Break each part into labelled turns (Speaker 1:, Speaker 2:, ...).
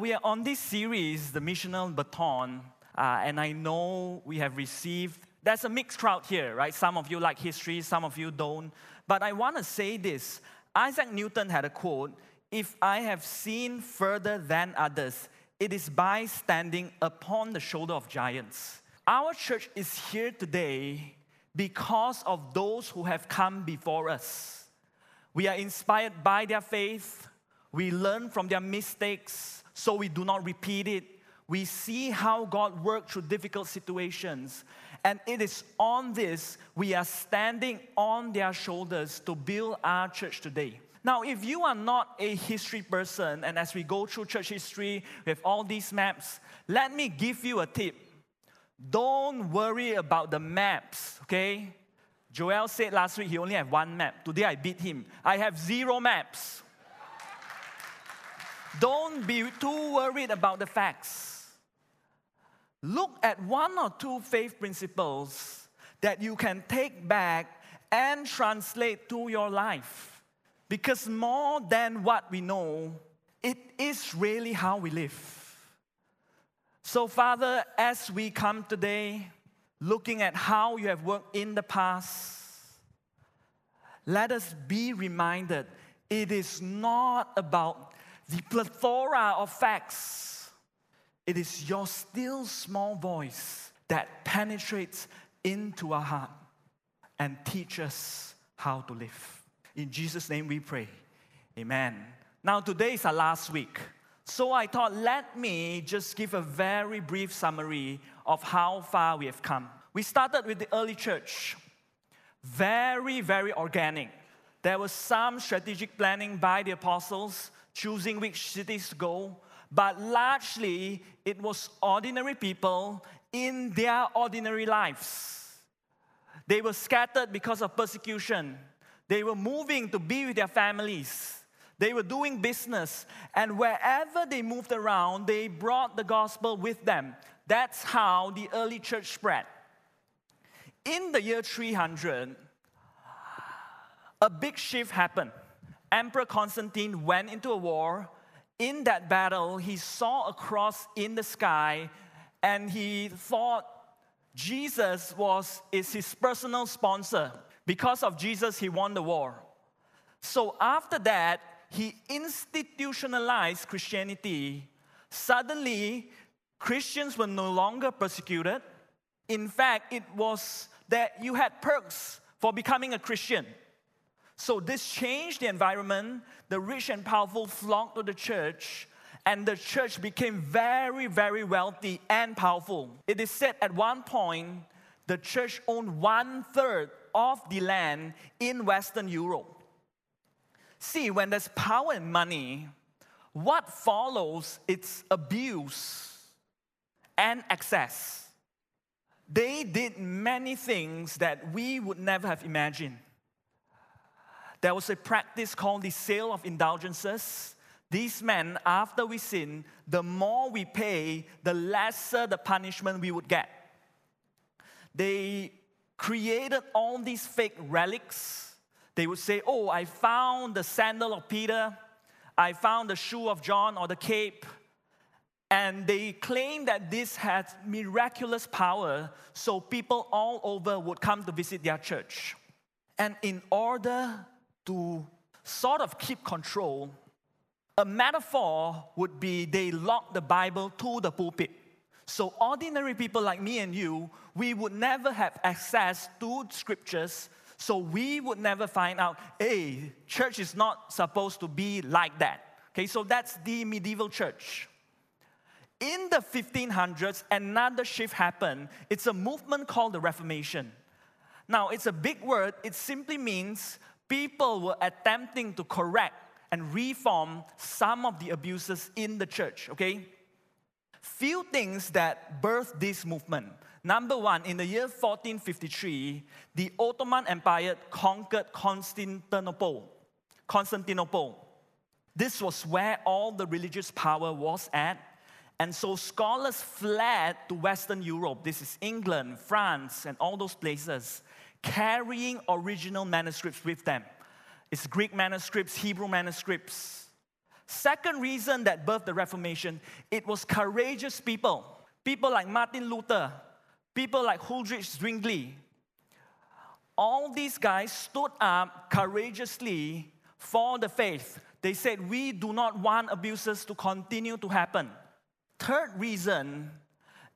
Speaker 1: We are on this series, the Missional Baton, uh, and I know we have received, there's a mixed crowd here, right? Some of you like history, some of you don't. But I want to say this Isaac Newton had a quote If I have seen further than others, it is by standing upon the shoulder of giants. Our church is here today because of those who have come before us. We are inspired by their faith, we learn from their mistakes so we do not repeat it. We see how God worked through difficult situations. And it is on this we are standing on their shoulders to build our church today. Now, if you are not a history person, and as we go through church history with all these maps, let me give you a tip. Don't worry about the maps, okay? Joel said last week he only had one map. Today I beat him. I have zero maps. Don't be too worried about the facts. Look at one or two faith principles that you can take back and translate to your life. Because more than what we know, it is really how we live. So, Father, as we come today, looking at how you have worked in the past, let us be reminded it is not about the plethora of facts. It is your still small voice that penetrates into our heart and teaches us how to live. In Jesus' name we pray. Amen. Now, today is our last week. So I thought, let me just give a very brief summary of how far we have come. We started with the early church, very, very organic. There was some strategic planning by the apostles, choosing which cities to go, but largely it was ordinary people in their ordinary lives. They were scattered because of persecution. They were moving to be with their families. They were doing business, and wherever they moved around, they brought the gospel with them. That's how the early church spread. In the year 300, a big shift happened. Emperor Constantine went into a war. In that battle, he saw a cross in the sky and he thought Jesus was is his personal sponsor. Because of Jesus, he won the war. So after that, he institutionalized Christianity. Suddenly, Christians were no longer persecuted. In fact, it was that you had perks for becoming a Christian. So this changed the environment. The rich and powerful flocked to the church, and the church became very, very wealthy and powerful. It is said at one point the church owned one third of the land in Western Europe. See, when there's power and money, what follows is abuse and excess. They did many things that we would never have imagined. There was a practice called the sale of indulgences. These men, after we sin, the more we pay, the lesser the punishment we would get. They created all these fake relics. They would say, Oh, I found the sandal of Peter, I found the shoe of John or the cape. And they claimed that this had miraculous power, so people all over would come to visit their church. And in order to sort of keep control, a metaphor would be they lock the Bible to the pulpit. So, ordinary people like me and you, we would never have access to scriptures, so we would never find out, hey, church is not supposed to be like that. Okay, so that's the medieval church. In the 1500s, another shift happened. It's a movement called the Reformation. Now, it's a big word, it simply means people were attempting to correct and reform some of the abuses in the church, okay? Few things that birthed this movement. Number one, in the year 1453, the Ottoman Empire conquered Constantinople. Constantinople. This was where all the religious power was at. And so scholars fled to Western Europe. This is England, France, and all those places carrying original manuscripts with them. It's Greek manuscripts, Hebrew manuscripts. Second reason that birthed the Reformation, it was courageous people. People like Martin Luther, people like Huldrych Zwingli. All these guys stood up courageously for the faith. They said, We do not want abuses to continue to happen. Third reason,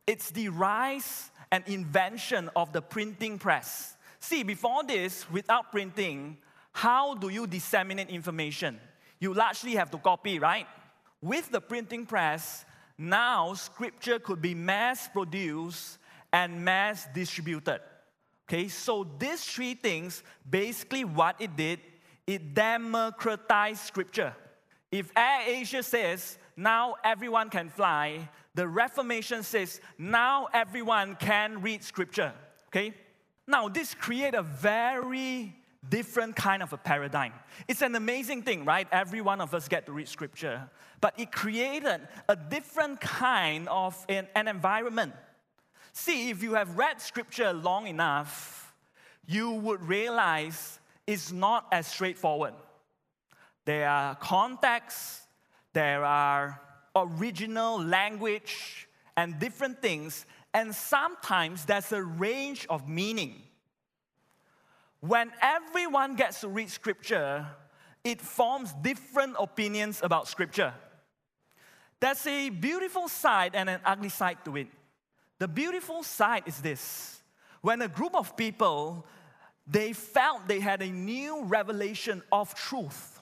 Speaker 1: it's the rise and invention of the printing press. See, before this, without printing, how do you disseminate information? You largely have to copy, right? With the printing press, now scripture could be mass produced and mass distributed. Okay, so these three things basically what it did, it democratized scripture. If Air Asia says now everyone can fly, the Reformation says now everyone can read scripture. Okay? Now, this create a very different kind of a paradigm. It's an amazing thing, right? Every one of us get to read scripture. But it created a different kind of an, an environment. See, if you have read scripture long enough, you would realize it's not as straightforward. There are contexts, there are original language and different things, and sometimes there's a range of meaning. When everyone gets to read scripture, it forms different opinions about scripture. There's a beautiful side and an ugly side to it. The beautiful side is this when a group of people they felt they had a new revelation of truth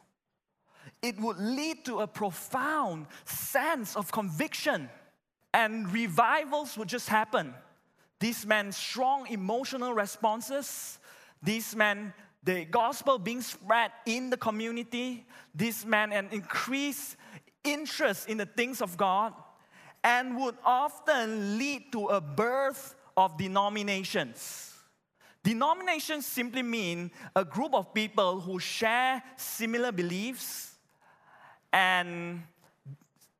Speaker 1: it would lead to a profound sense of conviction and revivals would just happen these meant strong emotional responses these meant the gospel being spread in the community this meant an increased interest in the things of god and would often lead to a birth of denominations. Denominations simply mean a group of people who share similar beliefs and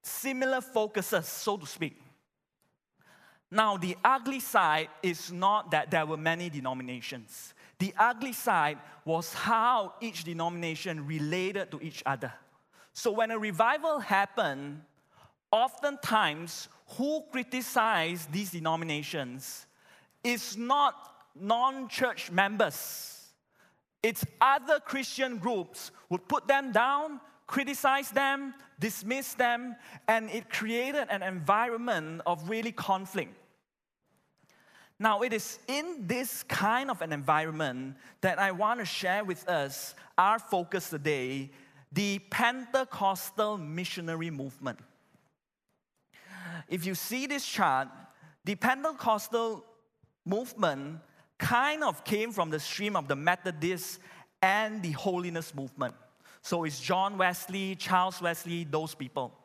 Speaker 1: similar focuses, so to speak. Now, the ugly side is not that there were many denominations. The ugly side was how each denomination related to each other. So, when a revival happened, oftentimes who criticize these denominations is not non church members, it's other Christian groups would put them down, criticize them, dismiss them, and it created an environment of really conflict. Now, it is in this kind of an environment that I want to share with us our focus today the Pentecostal missionary movement if you see this chart, the Pentecostal movement kind of came from the stream of the Methodist and the holiness movement. So it's John Wesley, Charles Wesley, those people.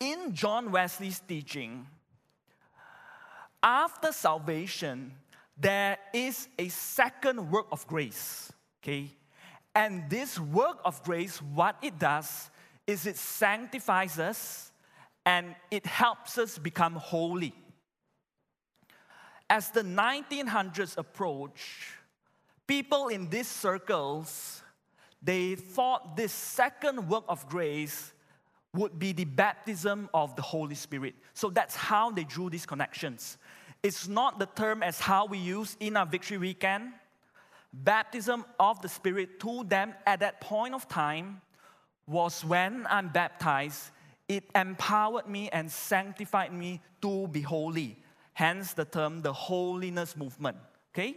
Speaker 1: In John Wesley's teaching, after salvation, there is a second work of grace. Okay? And this work of grace, what it does is it sanctifies us and it helps us become holy. As the 1900s approach, people in these circles they thought this second work of grace would be the baptism of the Holy Spirit. So that's how they drew these connections. It's not the term as how we use in our victory weekend. Baptism of the Spirit to them at that point of time was when I'm baptized, it empowered me and sanctified me to be holy. Hence the term the holiness movement. Okay?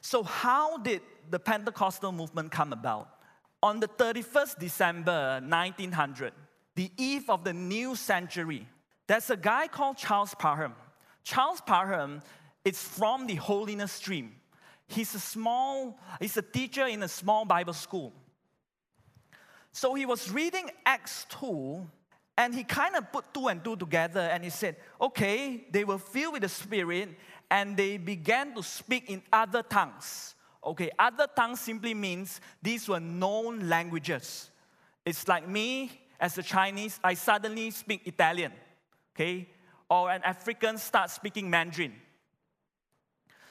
Speaker 1: So, how did the Pentecostal movement come about? On the 31st December 1900, the eve of the new century, there's a guy called Charles Parham. Charles Parham is from the holiness stream. He's a small, he's a teacher in a small Bible school. So he was reading Acts 2, and he kind of put two and two together, and he said, Okay, they were filled with the Spirit, and they began to speak in other tongues. Okay, other tongues simply means these were known languages. It's like me as a Chinese, I suddenly speak Italian, okay? Or an African starts speaking Mandarin.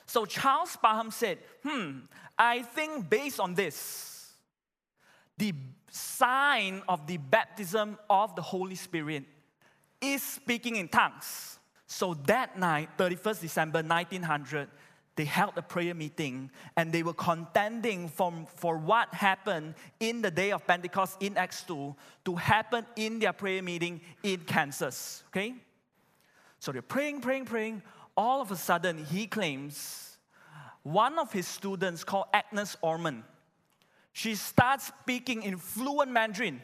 Speaker 1: So Charles Parham said, hmm, I think based on this, the sign of the baptism of the Holy Spirit is speaking in tongues. So that night, 31st December 1900, they held a prayer meeting and they were contending from, for what happened in the day of Pentecost in Acts 2 to happen in their prayer meeting in Kansas. Okay? So they're praying, praying, praying. All of a sudden, he claims one of his students called Agnes Ozman, she starts speaking in fluent Mandarin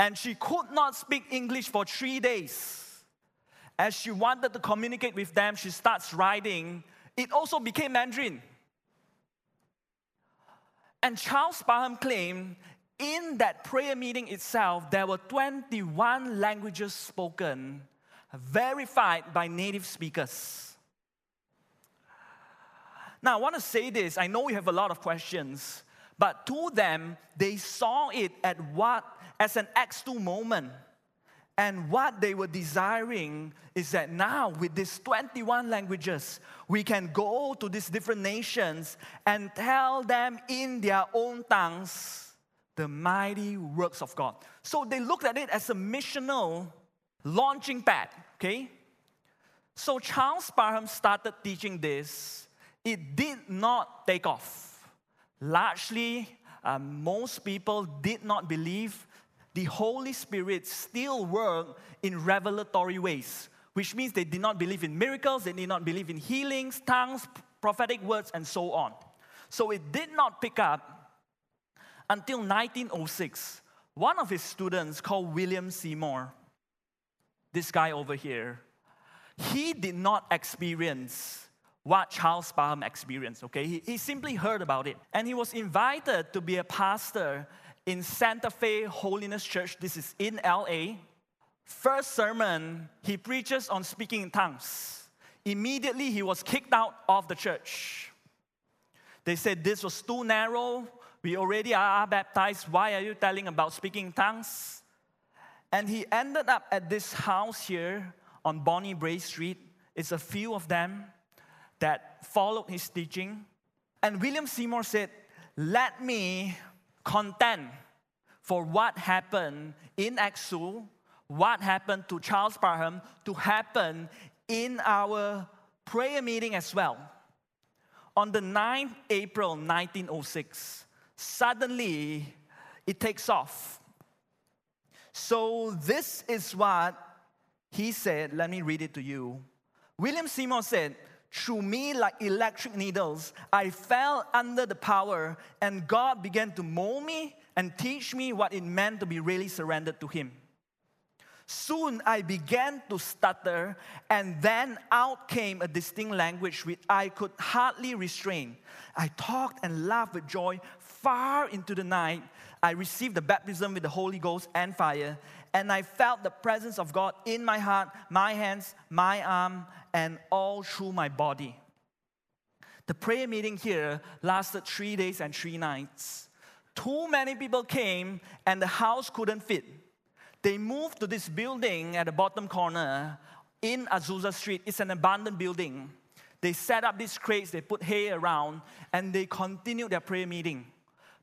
Speaker 1: and she could not speak English for three days. As she wanted to communicate with them, she starts writing it also became Mandarin. And Charles Parham claimed in that prayer meeting itself, there were 21 languages spoken, verified by native speakers. Now, I want to say this. I know we have a lot of questions, but to them, they saw it at what as an Acts 2 moment. And what they were desiring is that now, with these 21 languages, we can go to these different nations and tell them in their own tongues the mighty works of God. So they looked at it as a missional launching pad, okay? So Charles Parham started teaching this. It did not take off. Largely, um, most people did not believe the Holy Spirit still worked in revelatory ways, which means they did not believe in miracles, they did not believe in healings, tongues, prophetic words, and so on. So it did not pick up until 1906. One of his students, called William Seymour, this guy over here, he did not experience what Charles Parham experienced, okay? He, he simply heard about it. And he was invited to be a pastor in Santa Fe Holiness Church. This is in LA. First sermon, he preaches on speaking in tongues. Immediately, he was kicked out of the church. They said this was too narrow. We already are baptized. Why are you telling about speaking in tongues? And he ended up at this house here on Bonnie Brae Street. It's a few of them that followed his teaching. And William Seymour said, Let me content for what happened in 2, what happened to Charles Parham, to happen in our prayer meeting as well. On the 9th April 1906, suddenly it takes off. So, this is what he said. Let me read it to you. William Seymour said, through me like electric needles. I fell under the power, and God began to mold me and teach me what it meant to be really surrendered to Him. Soon I began to stutter, and then out came a distinct language which I could hardly restrain. I talked and laughed with joy far into the night. I received the baptism with the Holy Ghost and fire, and I felt the presence of God in my heart, my hands, my arm, and all through my body. The prayer meeting here lasted three days and three nights. Too many people came, and the house couldn't fit. They moved to this building at the bottom corner in Azusa Street. It's an abandoned building. They set up these crates, they put hay around, and they continued their prayer meeting.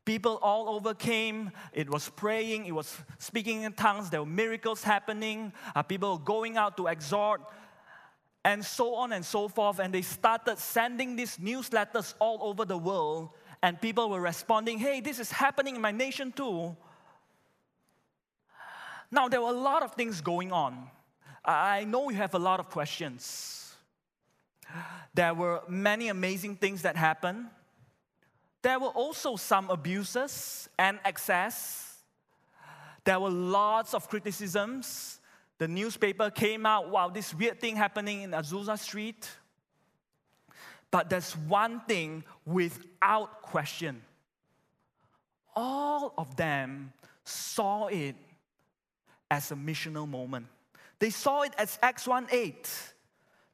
Speaker 1: People all over came. It was praying, it was speaking in tongues. There were miracles happening. Uh, people going out to exhort, and so on and so forth. And they started sending these newsletters all over the world. And people were responding, hey, this is happening in my nation too. Now, there were a lot of things going on. I know you have a lot of questions. There were many amazing things that happened. There were also some abuses and excess. There were lots of criticisms. The newspaper came out, wow, this weird thing happening in Azusa Street. But there's one thing without question. All of them saw it as a missional moment. They saw it as Acts 1 8.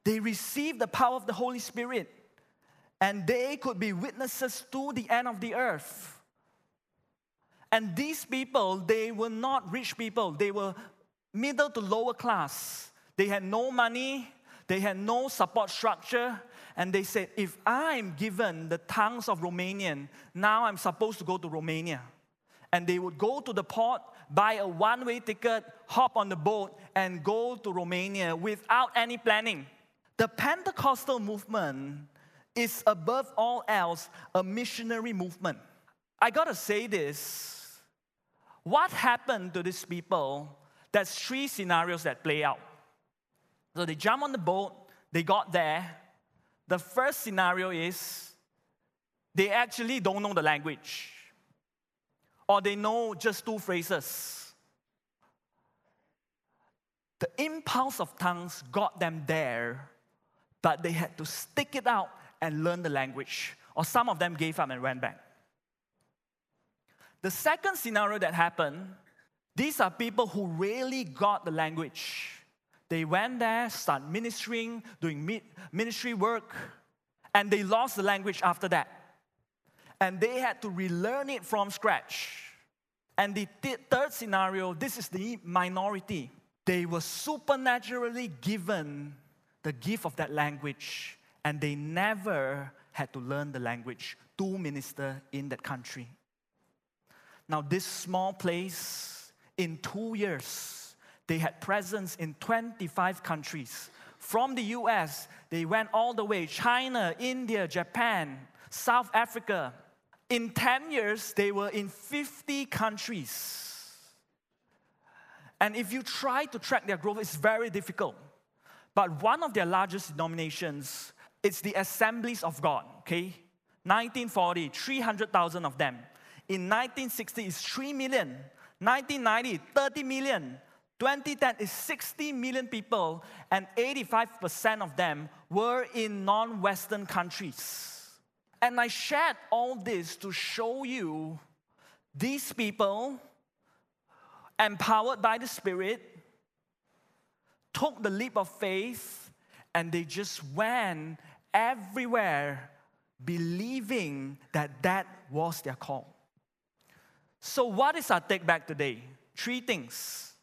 Speaker 1: They received the power of the Holy Spirit and they could be witnesses to the end of the earth. And these people, they were not rich people, they were middle to lower class. They had no money, they had no support structure, and they said, If I'm given the tongues of Romanian, now I'm supposed to go to Romania. and they would go to the port, buy a one way ticket, hop on the boat, and go to Romania without any planning. The Pentecostal movement is above all else a missionary movement. I gotta say this. What happened to these people? There's three scenarios that play out. So they jump on the boat, they got there. The first scenario is they actually don't know the language, or they know just two phrases. The impulse of tongues got them there, but they had to stick it out and learn the language, or some of them gave up and went back. The second scenario that happened, these are people who really got the language. They went there, start ministering, doing ministry work, and they lost the language after that. And they had to relearn it from scratch. And the third scenario, this is the minority. They were supernaturally given the gift of that language, and they never had to learn the language to minister in that country. Now, this small place, in two years, they had presence in 25 countries. From the US, they went all the way China, India, Japan, South Africa. In 10 years, they were in 50 countries. And if you try to track their growth, it's very difficult. But one of their largest denominations, it's the Assemblies of God, okay? 1940, 300,000 of them. In 1960, it's 3 million. 1990, 30 million. 2010 is 60 million people, and 85% of them were in non Western countries. And I shared all this to show you these people, empowered by the Spirit, took the leap of faith, and they just went everywhere believing that that was their call. So, what is our take back today? Three things.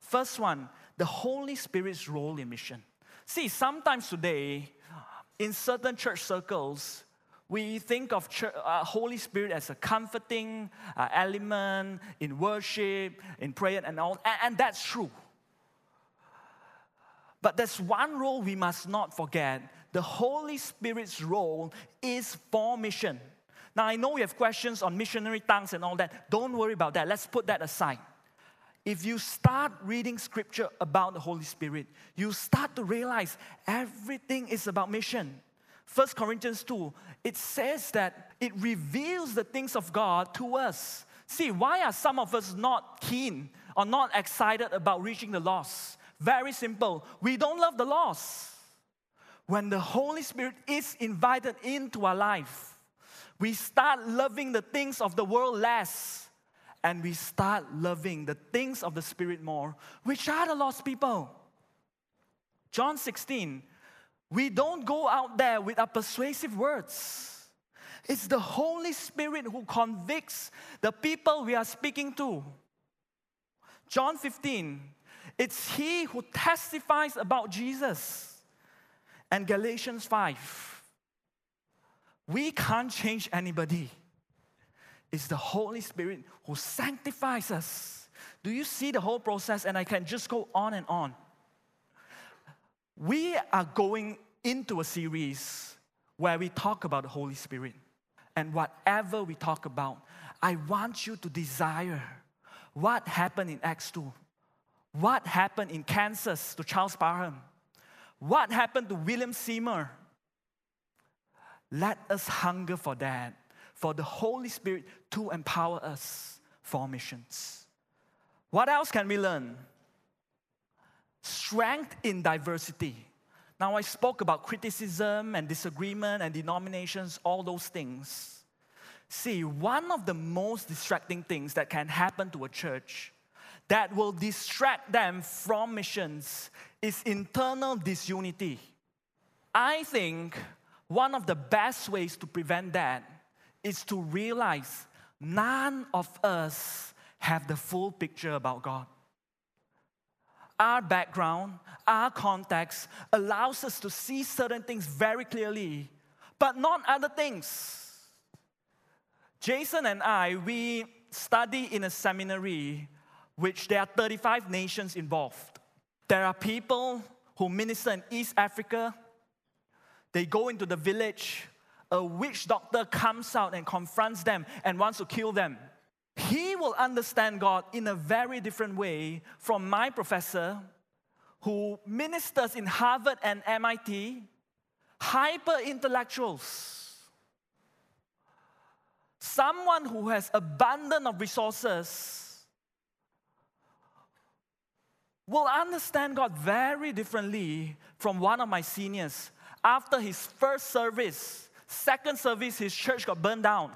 Speaker 1: First one, the Holy Spirit's role in mission. See, sometimes today, in certain church circles, we think of church, uh, Holy Spirit as a comforting uh, element in worship, in prayer, and all, and, and that's true. But there's one role we must not forget the Holy Spirit's role is for mission. Now, I know you have questions on missionary tongues and all that. Don't worry about that. Let's put that aside. If you start reading scripture about the Holy Spirit, you start to realize everything is about mission. 1 Corinthians 2, it says that it reveals the things of God to us. See, why are some of us not keen or not excited about reaching the lost? Very simple. We don't love the lost. When the Holy Spirit is invited into our life, we start loving the things of the world less and we start loving the things of the Spirit more, which are the lost people. John 16, we don't go out there with our persuasive words. It's the Holy Spirit who convicts the people we are speaking to. John 15, it's He who testifies about Jesus. And Galatians 5, we can't change anybody. It's the Holy Spirit who sanctifies us. Do you see the whole process? And I can just go on and on. We are going into a series where we talk about the Holy Spirit. And whatever we talk about, I want you to desire what happened in Acts 2, what happened in Kansas to Charles Parham, what happened to William Seymour, let us hunger for that, for the Holy Spirit to empower us for missions. What else can we learn? Strength in diversity. Now, I spoke about criticism and disagreement and denominations, all those things. See, one of the most distracting things that can happen to a church that will distract them from missions is internal disunity. I think one of the best ways to prevent that is to realize none of us have the full picture about God. Our background, our context allows us to see certain things very clearly, but not other things. Jason and I, we study in a seminary which there are 35 nations involved. There are people who minister in East Africa. They go into the village. A witch doctor comes out and confronts them and wants to kill them. He will understand God in a very different way from my professor who ministers in Harvard and MIT, hyper intellectuals. Someone who has abundance of resources will understand God very differently from one of my seniors. After his first service, second service, his church got burned down.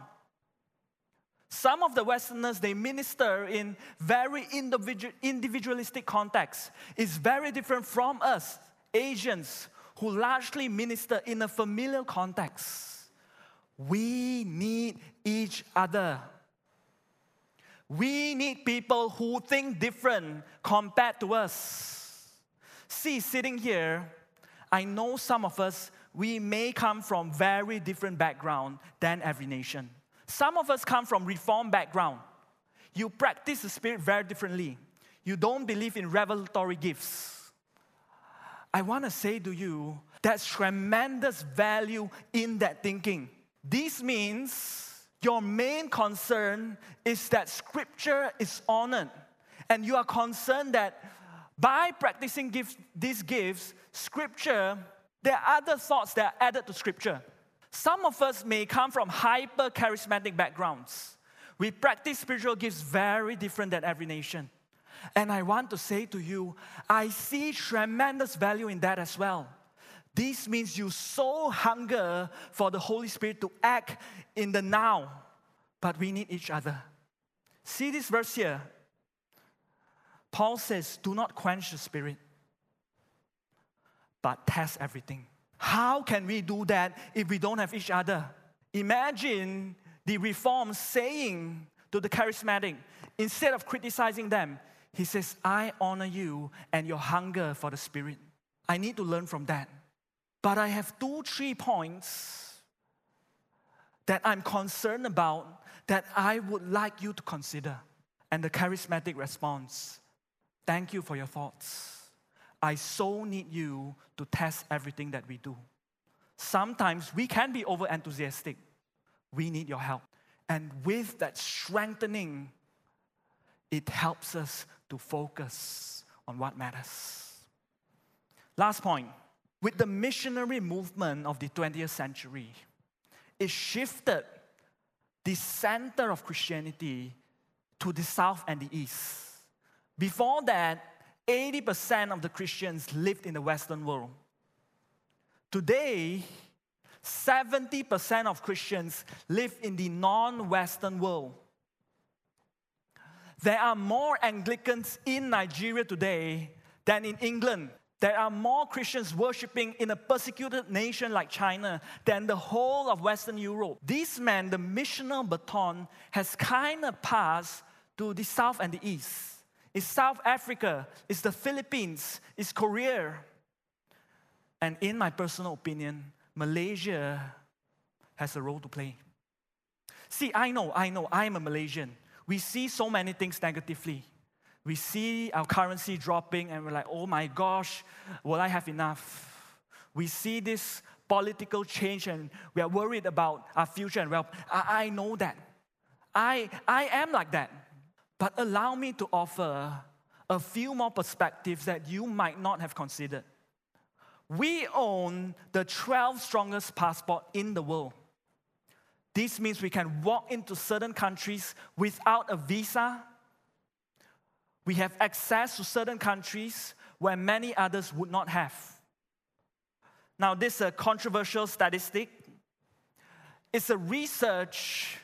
Speaker 1: Some of the Westerners, they minister in very individual, individualistic contexts. It's very different from us, Asians, who largely minister in a familial context. We need each other. We need people who think different compared to us. See, sitting here, I know some of us, we may come from very different background than every nation. Some of us come from reform background. You practice the spirit very differently. You don't believe in revelatory gifts. I want to say to you, there's tremendous value in that thinking. This means your main concern is that scripture is honored, and you are concerned that by practicing gifts, these gifts, scripture, there are other thoughts that are added to scripture. Some of us may come from hyper charismatic backgrounds. We practice spiritual gifts very different than every nation. And I want to say to you, I see tremendous value in that as well. This means you so hunger for the Holy Spirit to act in the now, but we need each other. See this verse here. Paul says, Do not quench the Spirit, but test everything. How can we do that if we don't have each other? Imagine the reform saying to the charismatic, instead of criticizing them, he says, I honor you and your hunger for the Spirit. I need to learn from that. But I have two, three points that I'm concerned about that I would like you to consider. And the charismatic response thank you for your thoughts. I so need you to test everything that we do. Sometimes we can be over enthusiastic. We need your help. And with that strengthening, it helps us to focus on what matters. Last point with the missionary movement of the 20th century, it shifted the center of Christianity to the south and the east. Before that, 80% of the Christians lived in the Western world. Today, 70% of Christians live in the non Western world. There are more Anglicans in Nigeria today than in England there are more Christians worshiping in a persecuted nation like China than the whole of Western Europe. This man, the missional baton, has kind of passed to the south and the east. It's South Africa, it's the Philippines, it's Korea. And in my personal opinion, Malaysia has a role to play. See, I know, I know, I'm a Malaysian. We see so many things negatively we see our currency dropping and we're like, oh my gosh, will I have enough? We see this political change and we are worried about our future and well, I, I know that. I, I am like that. But allow me to offer a few more perspectives that you might not have considered. We own the 12 strongest passport in the world. This means we can walk into certain countries without a visa we have access to certain countries where many others would not have. Now, this is a controversial statistic. It's a research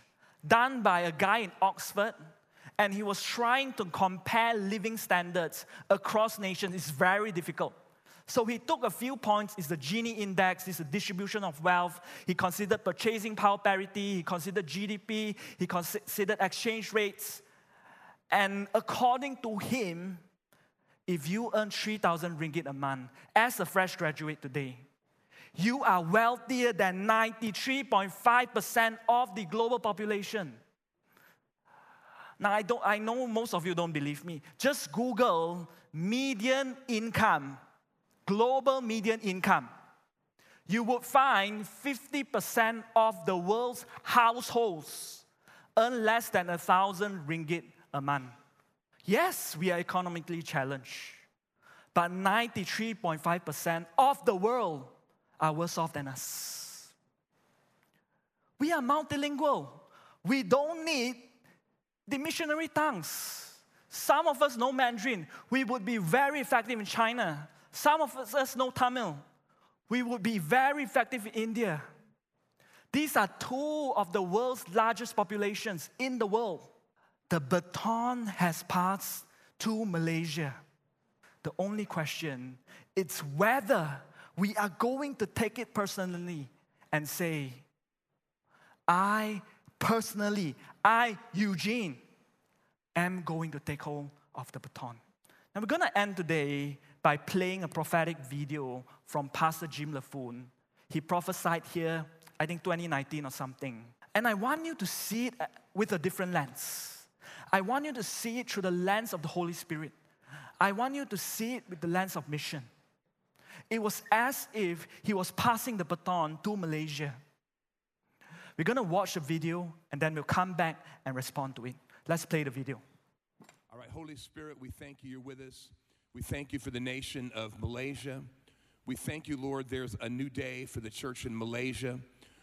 Speaker 1: done by a guy in Oxford, and he was trying to compare living standards across nations. It's very difficult. So he took a few points. It's the Gini index, it's the distribution of wealth. He considered purchasing power parity, he considered GDP, he considered exchange rates. And according to him, if you earn 3,000 ringgit a month as a fresh graduate today, you are wealthier than 93.5% of the global population. Now, I, don't, I know most of you don't believe me. Just Google median income, global median income. You would find 50% of the world's households earn less than a thousand ringgit a month. Yes, we are economically challenged, but 93.5% of the world are worse off than us. We are multilingual. We don't need the missionary tongues. Some of us know Mandarin. We would be very effective in China. Some of us know Tamil. We would be very effective in India. These are two of the world's largest populations in the world. The baton has passed to Malaysia. The only question is whether we are going to take it personally and say, I personally, I, Eugene, am going to take hold of the baton. Now, we're going to end today by playing a prophetic video from Pastor Jim Laffoon. He prophesied here, I think 2019 or something. And I want you to see it uh, with a different lens. I want you to see it through the lens of the Holy Spirit. I want you to see it with the lens of mission. It was as if he was passing the baton to Malaysia. We're going to watch the video and then we'll come back and respond to it. Let's play the video.
Speaker 2: All right, Holy Spirit, we thank you you're with us. We thank you for the nation of Malaysia. We thank you, Lord, there's a new day for the church in Malaysia.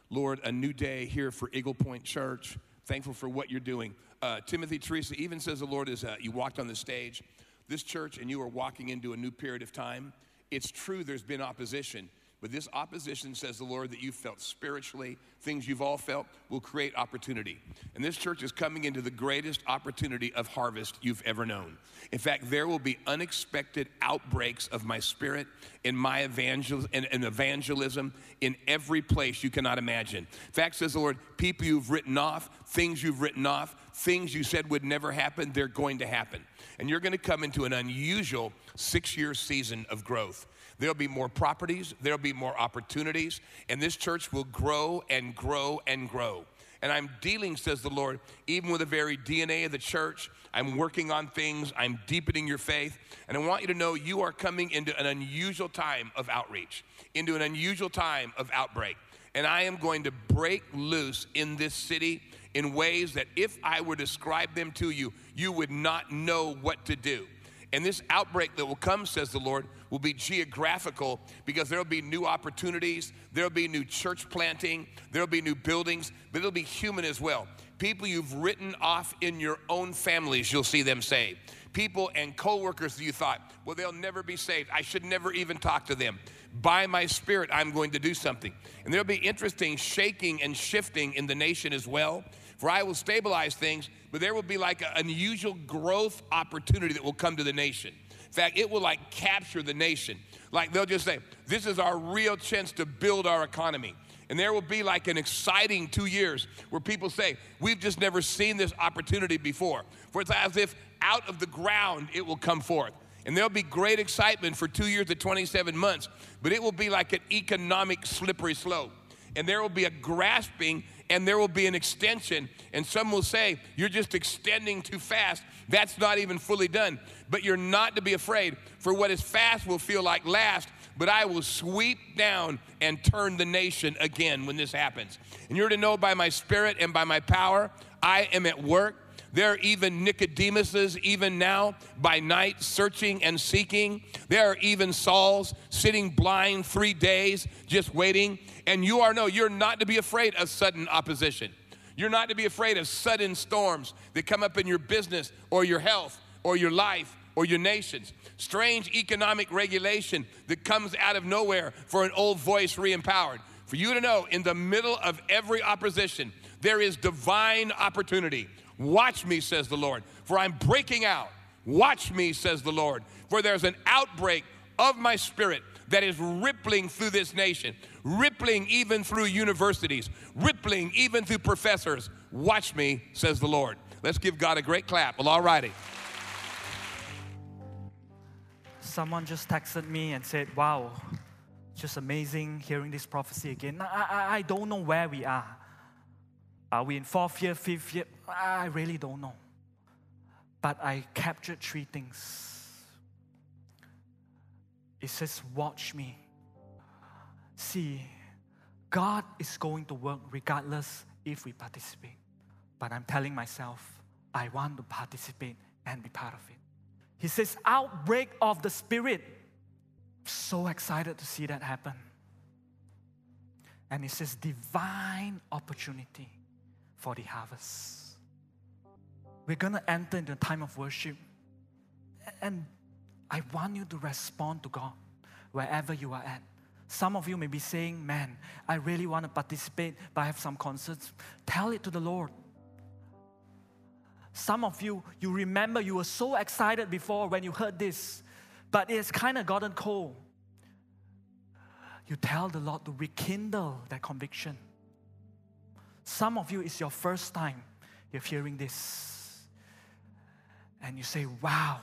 Speaker 2: Lord, a new day here for Eagle Point Church. Thankful for what you're doing. Uh, Timothy Teresa even says the Lord is, uh, you walked on the stage, this church, and you are walking into a new period of time. It's true there's been opposition, but this opposition, says the Lord, that you felt spiritually, things you've all felt, will create opportunity. And this church is coming into the greatest opportunity of harvest you've ever known. In fact, there will be unexpected outbreaks of my spirit in my evangel- in, in evangelism in every place you cannot imagine. In fact, says the Lord, people you've written off, things you've written off, things you said would never happen, they're going to happen. And you're going to come into an unusual six year season of growth. There'll be more properties, there'll be more opportunities, and this church will grow and grow and grow. And I'm dealing, says the Lord, even with the very DNA of the church. I'm working on things, I'm deepening your faith. And I want you to know you are coming into an unusual time of outreach, into an unusual time of outbreak. And I am going to break loose in this city in ways that if I were to describe them to you, you would not know what to do. And this outbreak that will come, says the Lord, will be geographical because there'll be new opportunities, there'll be new church planting, there'll be new buildings, but it'll be human as well. People you've written off in your own families, you'll see them saved. People and coworkers that you thought, well, they'll never be saved. I should never even talk to them. By my spirit, I'm going to do something. And there'll be interesting shaking and shifting in the nation as well. For I will stabilize things, but there will be like an unusual growth opportunity that will come to the nation. In fact, it will like capture the nation. Like they'll just say, this is our real chance to build our economy. And there will be like an exciting two years where people say, We've just never seen this opportunity before. For it's as if out of the ground it will come forth. And there'll be great excitement for two years to 27 months, but it will be like an economic slippery slope. And there will be a grasping and there will be an extension. And some will say, You're just extending too fast. That's not even fully done. But you're not to be afraid, for what is fast will feel like last, but I will sweep down and turn the nation again when this happens. And you're to know by my spirit and by my power, I am at work. There are even Nicodemuses, even now, by night, searching and seeking. There are even Sauls sitting blind three days, just waiting. And you are no, you're not to be afraid of sudden opposition. You're not to be afraid of sudden storms that come up in your business or your health or your life or your nations. Strange economic regulation that comes out of nowhere for an old voice re empowered. For you to know, in the middle of every opposition, there is divine opportunity. Watch me, says the Lord, for I'm breaking out. Watch me, says the Lord, for there's an outbreak of my spirit that is rippling through this nation, rippling even through universities, rippling even through professors. Watch me, says the Lord. Let's give God a great clap. Well, all righty.
Speaker 1: Someone just texted me and said, Wow, just amazing hearing this prophecy again. I, I, I don't know where we are. Are we in fourth year, fifth year? I really don't know. but I captured three things. It says, Watch me. See, God is going to work regardless if we participate. But I'm telling myself, I want to participate and be part of it. He says, Outbreak of the Spirit. So excited to see that happen. And he says, Divine opportunity for the harvest. We're going to enter into a time of worship. And I want you to respond to God wherever you are at. Some of you may be saying, Man, I really want to participate, but I have some concerns. Tell it to the Lord. Some of you, you remember you were so excited before when you heard this, but it's kind of gotten cold. You tell the Lord to rekindle that conviction. Some of you, it's your first time you're hearing this. And you say, Wow,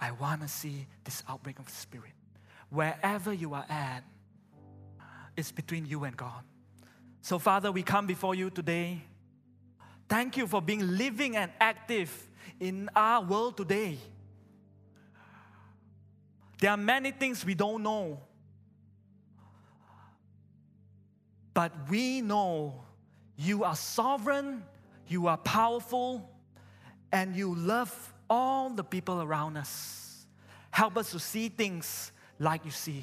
Speaker 1: I want to see this outbreak of the Spirit. Wherever you are at, it's between you and God. So, Father, we come before you today. Thank you for being living and active in our world today. There are many things we don't know. But we know you are sovereign, you are powerful, and you love all the people around us. Help us to see things like you see.